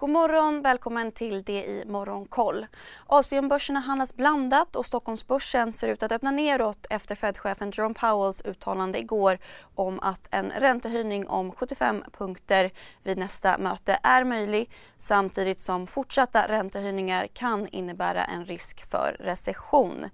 God morgon, välkommen till det i Morgonkoll. Asienbörserna handlas blandat och Stockholmsbörsen ser ut att öppna neråt efter Fed-chefen Jerome Powells uttalande igår om att en räntehöjning om 75 punkter vid nästa möte är möjlig samtidigt som fortsatta räntehöjningar kan innebära en risk för recession.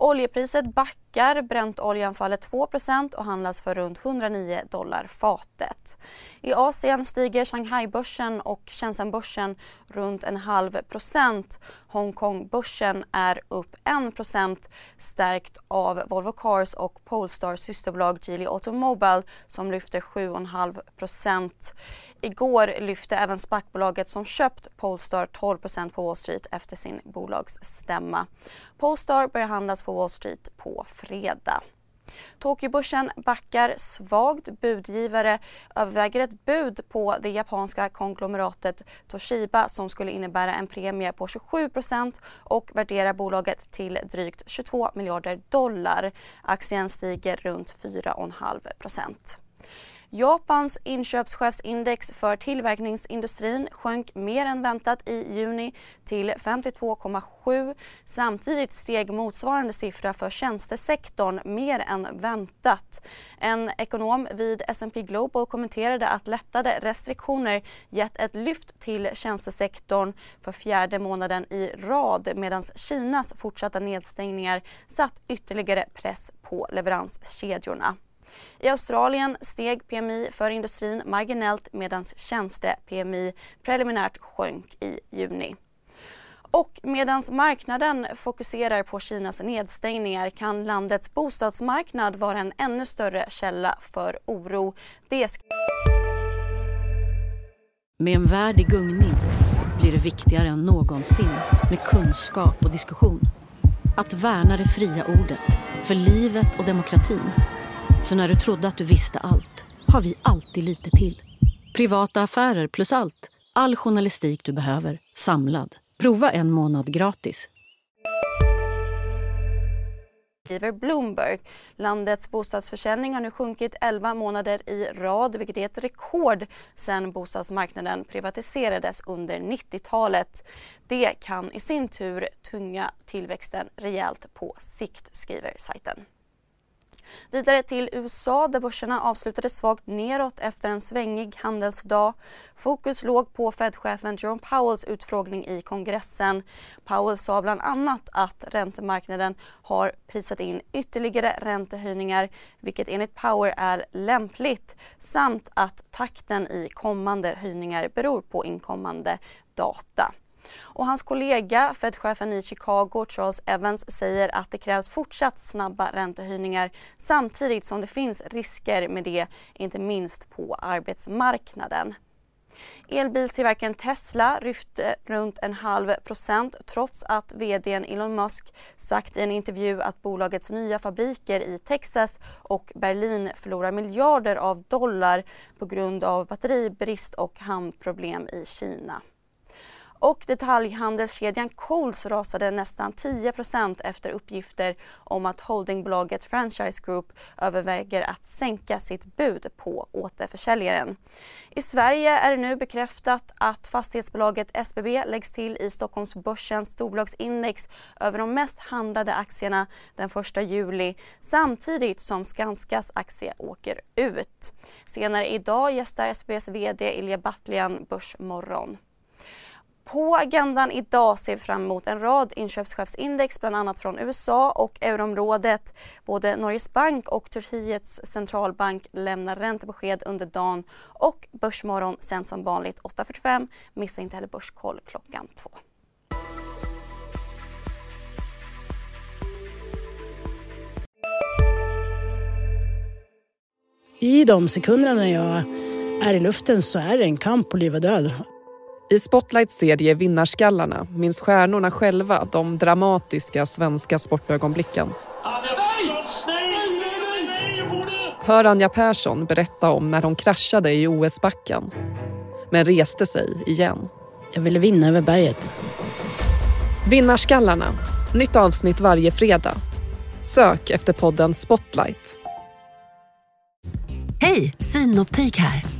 Oljepriset backar, Brentoljan faller 2% och handlas för runt 109 dollar fatet. I Asien stiger Shanghai-börsen och Shenzhen-börsen runt en halv procent. Hongkongbörsen är upp 1% stärkt av Volvo Cars och Polestars systerbolag Geely Automobile som lyfter 7,5% Igår lyfte även SPAC-bolaget som köpt Polestar 12% på Wall Street efter sin bolagsstämma. Polestar börjar handlas på Wall Street på fredag. Tokyobörsen backar svagt. Budgivare överväger ett bud på det japanska konglomeratet Toshiba som skulle innebära en premie på 27% och värderar bolaget till drygt 22 miljarder dollar. Aktien stiger runt 4,5 Japans inköpschefsindex för tillverkningsindustrin sjönk mer än väntat i juni till 52,7. Samtidigt steg motsvarande siffra för tjänstesektorn mer än väntat. En ekonom vid S&P Global kommenterade att lättade restriktioner gett ett lyft till tjänstesektorn för fjärde månaden i rad medan Kinas fortsatta nedstängningar satt ytterligare press på leveranskedjorna. I Australien steg PMI för industrin marginellt medan tjänste-PMI preliminärt sjönk i juni. Och medan marknaden fokuserar på Kinas nedstängningar kan landets bostadsmarknad vara en ännu större källa för oro. Det med en värld i gungning blir det viktigare än någonsin med kunskap och diskussion. Att värna det fria ordet, för livet och demokratin så när du trodde att du visste allt har vi alltid lite till. Privata affärer plus allt. All journalistik du behöver, samlad. Prova en månad gratis. Skriver Bloomberg. Landets bostadsförsäljning har nu sjunkit 11 månader i rad vilket är ett rekord sedan bostadsmarknaden privatiserades under 90-talet. Det kan i sin tur tunga tillväxten rejält på sikt, skriver sajten. Vidare till USA där börserna avslutade svagt neråt efter en svängig handelsdag. Fokus låg på Fed-chefen Jerome Powells utfrågning i kongressen. Powell sa bland annat att räntemarknaden har prisat in ytterligare räntehöjningar vilket enligt Powell är lämpligt samt att takten i kommande höjningar beror på inkommande data. Och hans kollega, Fed-chefen i Chicago, Charles Evans, säger att det krävs fortsatt snabba räntehöjningar samtidigt som det finns risker med det, inte minst på arbetsmarknaden. Elbilstillverkaren Tesla ryfte runt en halv procent trots att vd Elon Musk sagt i en intervju att bolagets nya fabriker i Texas och Berlin förlorar miljarder av dollar på grund av batteribrist och hamnproblem i Kina. Och detaljhandelskedjan Coles rasade nästan 10% efter uppgifter om att holdingbolaget Franchise Group överväger att sänka sitt bud på återförsäljaren. I Sverige är det nu bekräftat att fastighetsbolaget SBB läggs till i Stockholmsbörsens storbolagsindex över de mest handlade aktierna den 1 juli samtidigt som Skanskas aktie åker ut. Senare idag gästar SBBs VD Ilja Batljan Börsmorgon. På agendan idag ser vi fram emot en rad inköpschefsindex bland annat från USA och euroområdet. Både Norges bank och Turkiets centralbank lämnar räntebesked under dagen och Börsmorgon sänds som vanligt 8.45. Missa inte heller Börskoll klockan två. I de sekunderna när jag är i luften så är det en kamp på liv och död. I Spotlights serie Vinnarskallarna minns stjärnorna själva de dramatiska svenska sportögonblicken. Hör Anja Persson berätta om när hon kraschade i OS-backen men reste sig igen. Jag ville vinna över berget. Vinnarskallarna. Nytt avsnitt varje fredag. Sök efter podden Spotlight. Hej, Synoptik här.